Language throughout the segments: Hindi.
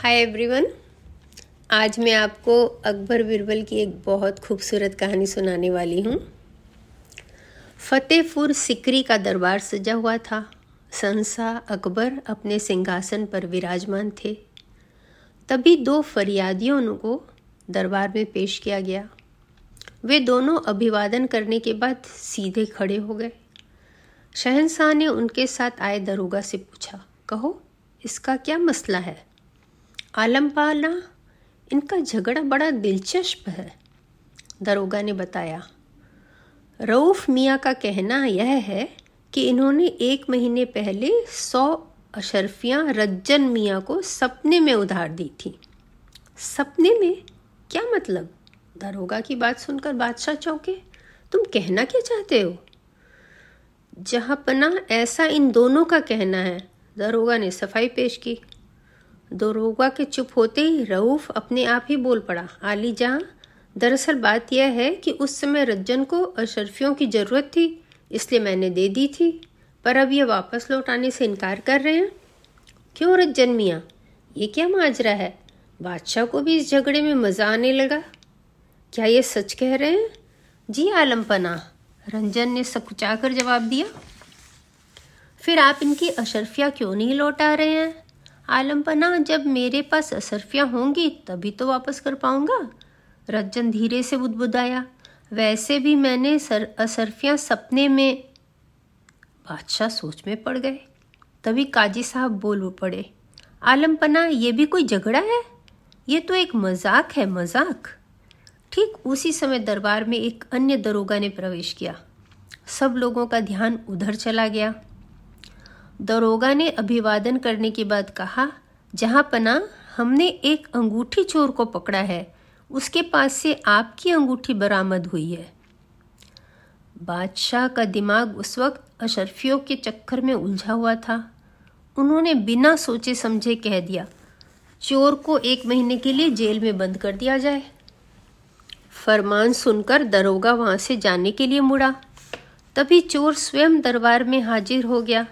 हाय एवरीवन आज मैं आपको अकबर बिरबल की एक बहुत खूबसूरत कहानी सुनाने वाली हूँ। फतेहपुर सिकरी का दरबार सजा हुआ था। संसा अकबर अपने सिंहासन पर विराजमान थे। तभी दो फरियादियों को दरबार में पेश किया गया। वे दोनों अभिवादन करने के बाद सीधे खड़े हो गए। शहनशाह ने उनके साथ आए दरोगा से पूछा, कहो, इसका क्या मसला है? आलम पाला इनका झगड़ा बड़ा दिलचस्प है, दरोगा ने बताया। रऊफ मियाँ का कहना यह है कि इन्होंने एक महीने पहले सौ अशरफियाँ रज्जन मियाँ को सपने में उधार दी थी। सपने में? क्या मतलब? दरोगा की बात सुनकर बादशाह चौंके। तुम कहना क्या चाहते हो? जहाँ पना ऐसा इन दोनों का कहना है, दरोगा ने सफ़ाई पेश की। दरोगा के चुप होते ही रऊफ अपने आप ही बोल पड़ा, आली जहाँ, दरअसल बात यह है कि उस समय रज्जन को अशरफियों की ज़रूरत थी, इसलिए मैंने दे दी थी, पर अब ये वापस लौटाने से इनकार कर रहे हैं। क्यों रज्जन मियाँ? ये क्या माजरा है? बादशाह को भी इस झगड़े में मज़ा आने लगा। क्या ये सच कह रहे हैं? जी आलम पना रंजन ने सकुचाकर जवाब दिया। फिर आप इनकी अशरफिया क्यों नहीं लौटा रहे हैं? आलम पना जब मेरे पास असरफिया होंगी, तभी तो वापस कर पाऊँगा? रज्जन धीरे से बुदबुदाया। वैसे भी मैंने सर, असरफिया सपने में बादशाह सोच में पड़ गए। तभी काजी साहब बोल पड़े आलम पना ये भी कोई झगड़ा है? ये तो एक मज़ाक है, मज़ाक। ठीक उसी समय दरबार में एक अन्य दरोगा ने प्रवेश किया। सब लोगों का ध्यान उधर चला गया। दरोगा ने अभिवादन करने के बाद कहा, जहाँ पना, हमने एक अंगूठी चोर को पकड़ा है, उसके पास से आपकी अंगूठी बरामद हुई है। बादशाह का दिमाग उस वक्त अशरफियों के चक्कर में उलझा हुआ था। उन्होंने बिना सोचे समझे कह दिया, चोर को एक महीने के लिए जेल में बंद कर दिया जाए। फरमान सुनकर दरोगा वहाँ से जाने के लिए मुड़ा। तभी चोर स्वयं दरबार में हाजिर हो गया।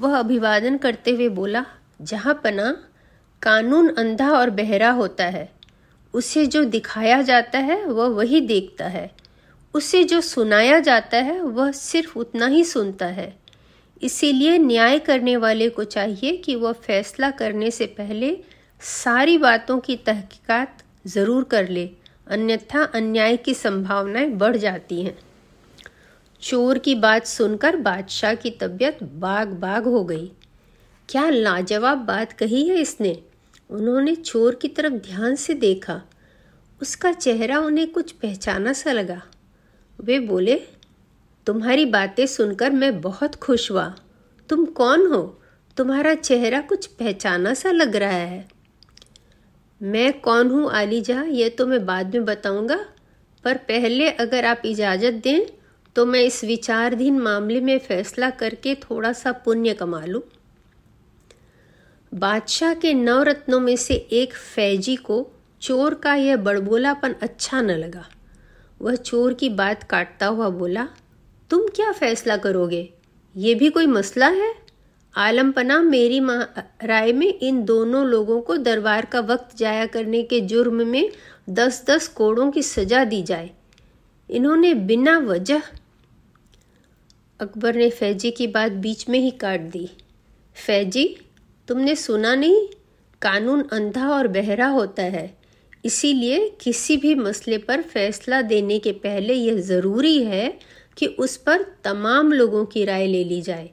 वह अभिवादन करते हुए बोला, जहाँ पना कानून अंधा और बहरा होता है, उसे जो दिखाया जाता है, वह वही देखता है। उसे जो सुनाया जाता है, वह सिर्फ़ उतना ही सुनता है। इसीलिए न्याय करने वाले को चाहिए कि वह फैसला करने से पहले सारी बातों की तहकीकात ज़रूर कर ले, अन्यथा अन्याय की संभावनाएँ बढ़ जाती हैं। चोर की बात सुनकर बादशाह की तबीयत बाग बाग हो गई। क्या लाजवाब बात कही है इसने? उन्होंने चोर की तरफ़ ध्यान से देखा। उसका चेहरा उन्हें कुछ पहचाना सा लगा। वे बोले, तुम्हारी बातें सुनकर मैं बहुत खुश हुआ। तुम कौन हो? तुम्हारा चेहरा कुछ पहचाना सा लग रहा है। मैं कौन हूँ आलीजा? ये तो मैं बाद में बताऊँगा। पर पहले अगर आप इजाज़त दें तो मैं इस विचारधीन मामले में फैसला करके थोड़ा सा पुण्य कमा लूँ। बादशाह के नवरत्नों में से एक फैजी को चोर का यह बड़बोलापन अच्छा न लगा। वह चोर की बात काटता हुआ बोला, तुम क्या फैसला करोगे? ये भी कोई मसला है? आलम पना मेरी राय में इन दोनों लोगों को दरबार का वक्त जाया करने के जुर्म में दस दस कोड़ों की सजा दी जाए। इन्होंने बिना वजह अकबर ने फैजी की बात बीच में ही काट दी। फैजी, तुमने सुना नहीं? कानून अंधा और बहरा होता है। इसीलिए किसी भी मसले पर फैसला देने के पहले यह ज़रूरी है कि उस पर तमाम लोगों की राय ले ली जाए।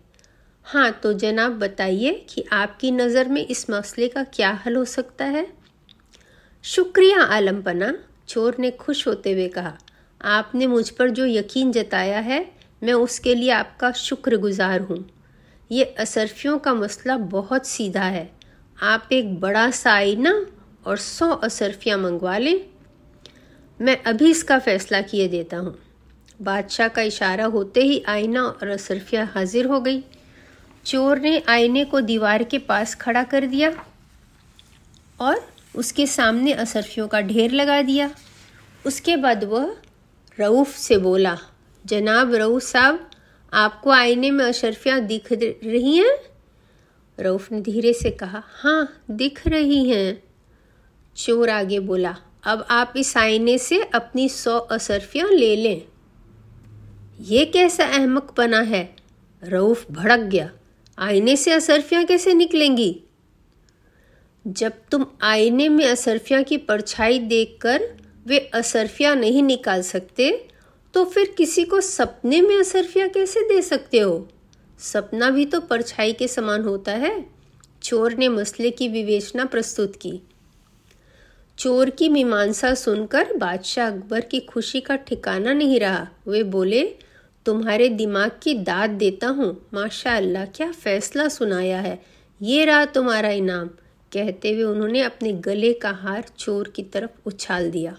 हाँ तो जनाब बताइए कि आपकी नज़र में इस मसले का क्या हल हो सकता है? शुक्रिया आलम पना चोर ने खुश होते हुए कहा। आपने मुझ पर जो यकीन जताया है मैं उसके लिए आपका शुक्रगुजार हूँ। ये असरफियों का मसला बहुत सीधा है। आप एक बड़ा सा आईना और सौ असरफियाँ मंगवा लें। मैं अभी इसका फैसला किए देता हूँ। बादशाह का इशारा होते ही आईना और असरफिया हाजिर हो गई। चोर ने आईने को दीवार के पास खड़ा कर दिया और उसके सामने असरफियों का ढेर लगा दिया। उसके बाद वह रऊफ़ से बोला जनाब रऊफ़ साहब, आपको आईने में अशरफियाँ दिख रही हैं? रऊफ़ ने धीरे से कहा हाँ दिख रही हैं। चोर आगे बोला, अब आप इस आईने से अपनी सौ असरफियाँ ले लें। ये कैसा अहमक बना है? रऊफ भड़क गया, आईने से असरफियाँ कैसे निकलेंगी? जब तुम आईने में असरफियाँ की परछाई देखकर वे असरफिया नहीं निकाल सकते तो फिर किसी को सपने में असरफिया कैसे दे सकते हो? सपना भी तो परछाई के समान होता है। चोर ने मसले की विवेचना प्रस्तुत की। चोर की मीमांसा सुनकर बादशाह अकबर की खुशी का ठिकाना नहीं रहा। वे बोले, तुम्हारे दिमाग की दाद देता हूँ। माशा अल्लाह क्या फैसला सुनाया है। ये रहा तुम्हारा इनाम। कहते हुए उन्होंने अपने गले का हार चोर की तरफ़ उछाल दिया।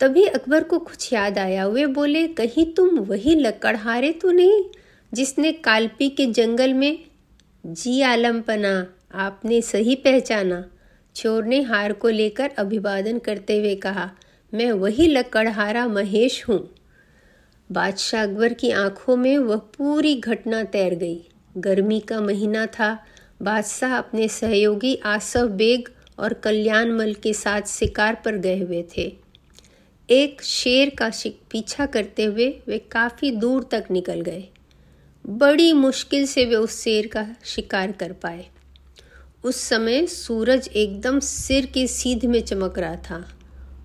तभी अकबर को कुछ याद आया। वे बोले, कहीं तुम वही लकड़हारे तो नहीं जिसने कालपी के जंगल में जी आलम पना, आपने सही पहचाना? चोर ने हार को लेकर अभिवादन करते हुए कहा, मैं वही लकड़हारा महेश हूँ। बादशाह अकबर की आँखों में वह पूरी घटना तैर गई। गर्मी का महीना था। बादशाह अपने सहयोगी आसफ बेग और कल्याणमल के साथ शिकार पर गए हुए थे। एक शेर का पीछा करते हुए वे काफ़ी दूर तक निकल गए। बड़ी मुश्किल से वे उस शेर का शिकार कर पाए। उस समय सूरज एकदम सिर के सीध में चमक रहा था।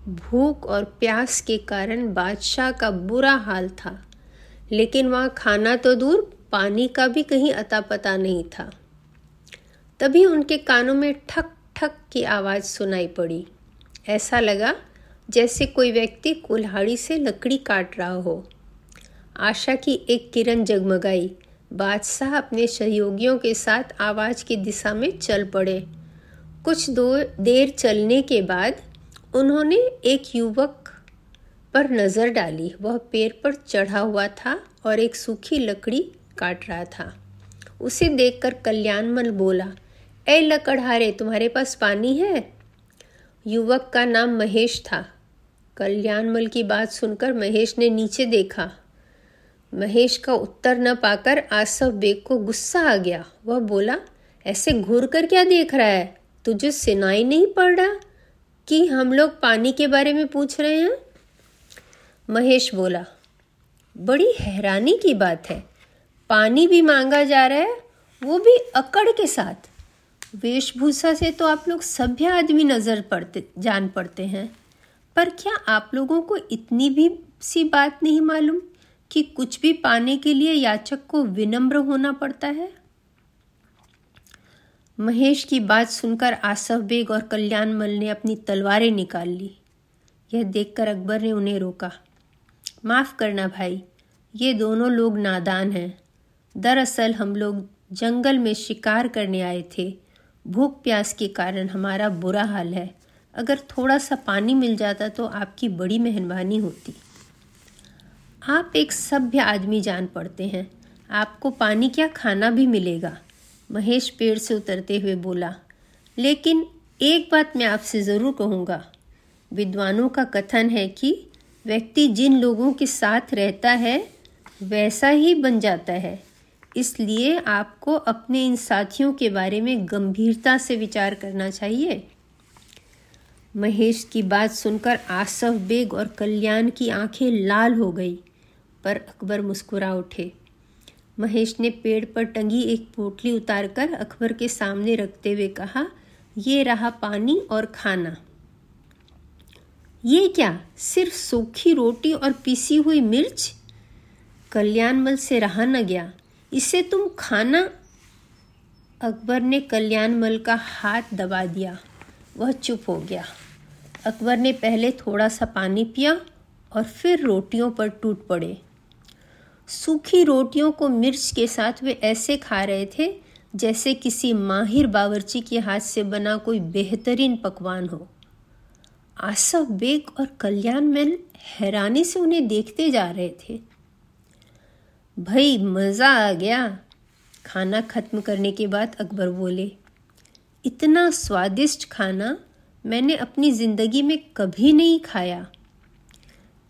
भूख और प्यास के कारण बादशाह का बुरा हाल था। लेकिन वहाँ खाना तो दूर, पानी का भी कहीं अता पता नहीं था। तभी उनके कानों में ठक ठक की आवाज़ सुनाई पड़ी। ऐसा लगा जैसे कोई व्यक्ति कुल्हाड़ी से लकड़ी काट रहा हो। आशा की एक किरण जगमगाई। बादशाह अपने सहयोगियों के साथ आवाज़ की दिशा में चल पड़े। कुछ दो, देर चलने के बाद उन्होंने एक युवक पर नज़र डाली। वह पेड़ पर चढ़ा हुआ था और एक सूखी लकड़ी काट रहा था। उसे देखकर कल्याणमल बोला ए लकड़हारे, तुम्हारे पास पानी है? युवक का नाम महेश था। कल्याणमल की बात सुनकर महेश ने नीचे देखा। महेश का उत्तर न पाकर आसफ बेग को गुस्सा आ गया। वह बोला, ऐसे घूर कर क्या देख रहा है? तुझे सुनाई नहीं पड़ रहा कि हम लोग पानी के बारे में पूछ रहे हैं? महेश बोला, बड़ी हैरानी की बात है। पानी भी मांगा जा रहा है, वो भी अकड़ के साथ। वेशभूषा से तो आप लोग सभ्य आदमी नज़र पड़ते, जान पड़ते हैं। पर क्या आप लोगों को इतनी भी सी बात नहीं मालूम कि कुछ भी पाने के लिए याचक को विनम्र होना पड़ता है? महेश की बात सुनकर आसफ बेग और कल्याणमल ने अपनी तलवारें निकाल ली। यह देखकर अकबर ने उन्हें रोका। माफ़ करना भाई, ये दोनों लोग नादान हैं। दरअसल हम लोग जंगल में शिकार करने आए थे। भूख प्यास के कारण हमारा बुरा हाल है। अगर थोड़ा सा पानी मिल जाता तो आपकी बड़ी मेहरबानी होती। आप एक सभ्य आदमी जान पड़ते हैं। आपको पानी क्या खाना भी मिलेगा? महेश पेड़ से उतरते हुए बोला, लेकिन एक बात मैं आपसे ज़रूर कहूँगा। विद्वानों का कथन है कि व्यक्ति जिन लोगों के साथ रहता है, वैसा ही बन जाता है। इसलिए आपको अपने इन साथियों के बारे में गंभीरता से विचार करना चाहिए। महेश की बात सुनकर आसफ बेग और कल्याण की आँखें लाल हो गई, पर अकबर मुस्कुरा उठे। महेश ने पेड़ पर टंगी एक पोटली उतारकर अकबर के सामने रखते हुए कहा, ये रहा पानी और खाना। ये क्या, सिर्फ़ सूखी रोटी और पीसी हुई मिर्च? कल्याणमल से रहा न गया, इसे तुम खाना? अकबर ने कल्याणमल का हाथ दबा दिया, वह चुप हो गया। अकबर ने पहले थोड़ा सा पानी पिया और फिर रोटियों पर टूट पड़े। सूखी रोटियों को मिर्च के साथ वे ऐसे खा रहे थे, जैसे किसी माहिर बावर्ची के हाथ से बना कोई बेहतरीन पकवान हो। आसफ बेग और कल्याण मैल हैरानी से उन्हें देखते जा रहे थे। भाई, मज़ा आ गया। खाना खत्म करने के बाद अकबर बोले, इतना स्वादिष्ट खाना मैंने अपनी ज़िंदगी में कभी नहीं खाया।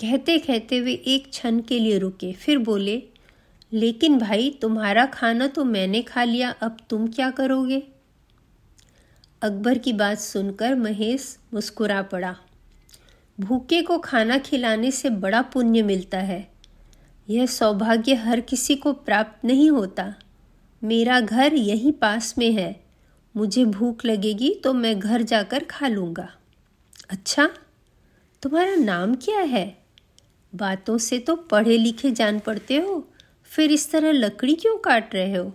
कहते कहते वे एक क्षण के लिए रुके, फिर बोले, लेकिन भाई, तुम्हारा खाना तो मैंने खा लिया, अब तुम क्या करोगे? अकबर की बात सुनकर महेश मुस्कुरा पड़ा। भूखे को खाना खिलाने से बड़ा पुण्य मिलता है। यह सौभाग्य हर किसी को प्राप्त नहीं होता। मेरा घर यहीं पास में है। मुझे भूख लगेगी तो मैं घर जाकर खा लूँगा। अच्छा तुम्हारा नाम क्या है? बातों से तो पढ़े लिखे जान पड़ते हो, फिर इस तरह लकड़ी क्यों काट रहे हो?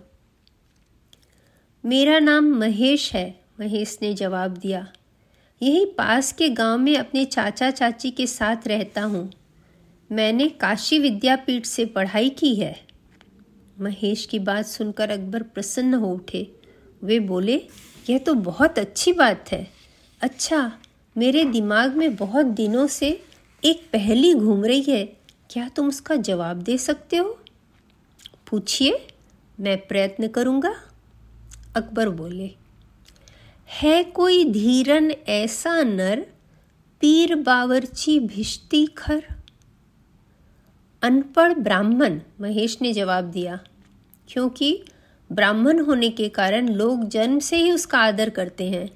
मेरा नाम महेश है, महेश ने जवाब दिया। यही पास के गाँव में अपने चाचा चाची के साथ रहता हूँ। मैंने काशी विद्यापीठ से पढ़ाई की है। महेश की बात सुनकर अकबर प्रसन्न हो उठे। वे बोले, यह तो बहुत अच्छी बात है। अच्छा मेरे दिमाग में बहुत दिनों से एक पहली घूम रही है। क्या तुम उसका जवाब दे सकते हो? पूछिए, मैं प्रयत्न करूँगा, अकबर बोले। है कोई धीरन ऐसा नर, पीर बावरची भिश्ती खर? अनपढ़ ब्राह्मण, महेश ने जवाब दिया, क्योंकि ब्राह्मण होने के कारण लोग जन्म से ही उसका आदर करते हैं।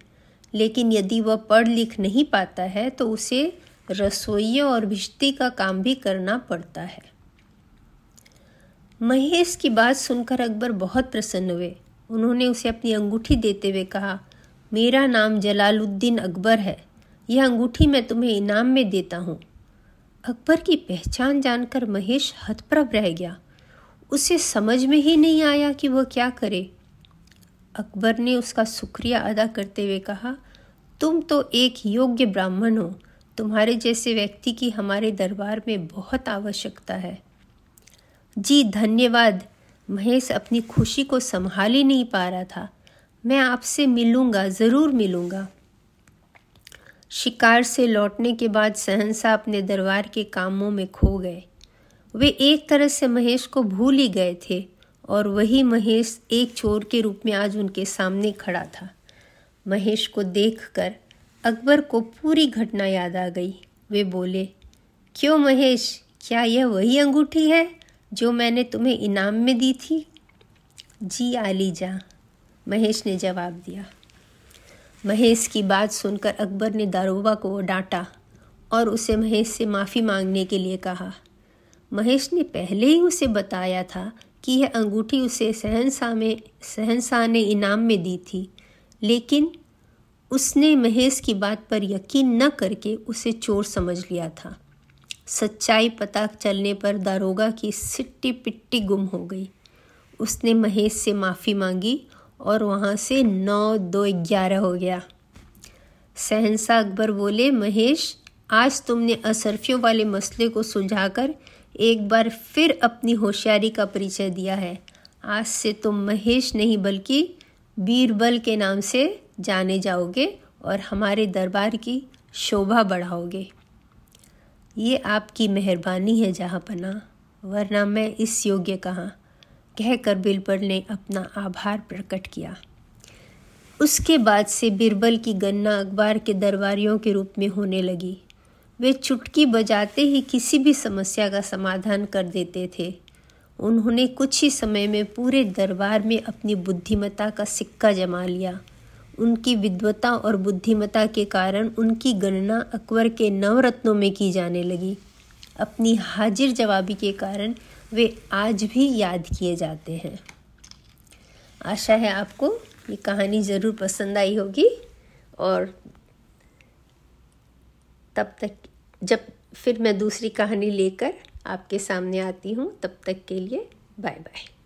लेकिन यदि वह पढ़ लिख नहीं पाता है तो उसे रसोइयों और भिश्ती का काम भी करना पड़ता है। महेश की बात सुनकर अकबर बहुत प्रसन्न हुए। उन्होंने उसे अपनी अंगूठी देते हुए कहा, मेरा नाम जलालुद्दीन अकबर है। यह अंगूठी मैं तुम्हें इनाम में देता हूँ। अकबर की पहचान जानकर महेश हतप्रभ रह गया। उसे समझ में ही नहीं आया कि वह क्या करे। अकबर ने उसका शुक्रिया अदा करते हुए कहा, तुम तो एक योग्य ब्राह्मण हो। तुम्हारे जैसे व्यक्ति की हमारे दरबार में बहुत आवश्यकता है। जी, धन्यवाद। महेश अपनी खुशी को संभाल ही नहीं पा रहा था। मैं आपसे मिलूँगा, ज़रूर मिलूँगा। शिकार से लौटने के बाद सहनसा अपने दरबार के कामों में खो गए। वे एक तरह से महेश को भूल ही गए थे और वही महेश एक चोर के रूप में आज उनके सामने खड़ा था। महेश को देखकर अकबर को पूरी घटना याद आ गई। वे बोले, क्यों महेश, क्या यह वही अंगूठी है जो मैंने तुम्हें इनाम में दी थी? जी, आलीजा, महेश ने जवाब दिया। महेश की बात सुनकर अकबर ने दारोबा को डांटा और उसे महेश से माफ़ी मांगने के लिए कहा। महेश ने पहले ही उसे बताया था कि यह अंगूठी उसे सहनसा में सहनसा ने इनाम में दी थी। लेकिन उसने महेश की बात पर यकीन न करके उसे चोर समझ लिया था। सच्चाई पता चलने पर दारोगा की सिट्टी पिट्टी गुम हो गई। उसने महेश से माफ़ी मांगी और वहाँ से नौ दो ग्यारह हो गया। सहनसा अकबर बोले, महेश, आज तुमने असरफियों वाले मसले को सुलझाकर एक बार फिर अपनी होशियारी का परिचय दिया है। आज से तुम महेश नहीं, बल्कि बीरबल के नाम से जाने जाओगे और हमारे दरबार की शोभा बढ़ाओगे। ये आपकी मेहरबानी है जहाँ पना वरना मैं इस योग्य कहाँ? कहकर बिरबल ने अपना आभार प्रकट किया। उसके बाद से बीरबल की गणना अखबार के दरबारियों के रूप में होने लगी। वे चुटकी बजाते ही किसी भी समस्या का समाधान कर देते थे। उन्होंने कुछ ही समय में पूरे दरबार में अपनी बुद्धिमता का सिक्का जमा लिया। उनकी विद्वता और बुद्धिमता के कारण उनकी गणना अकबर के नवरत्नों में की जाने लगी। अपनी हाजिर जवाबी के कारण वे आज भी याद किए जाते हैं। आशा है आपको ये कहानी ज़रूर पसंद आई होगी और तब तक जब फिर मैं दूसरी कहानी लेकर आपके सामने आती हूँ, तब तक के लिए बाय बाय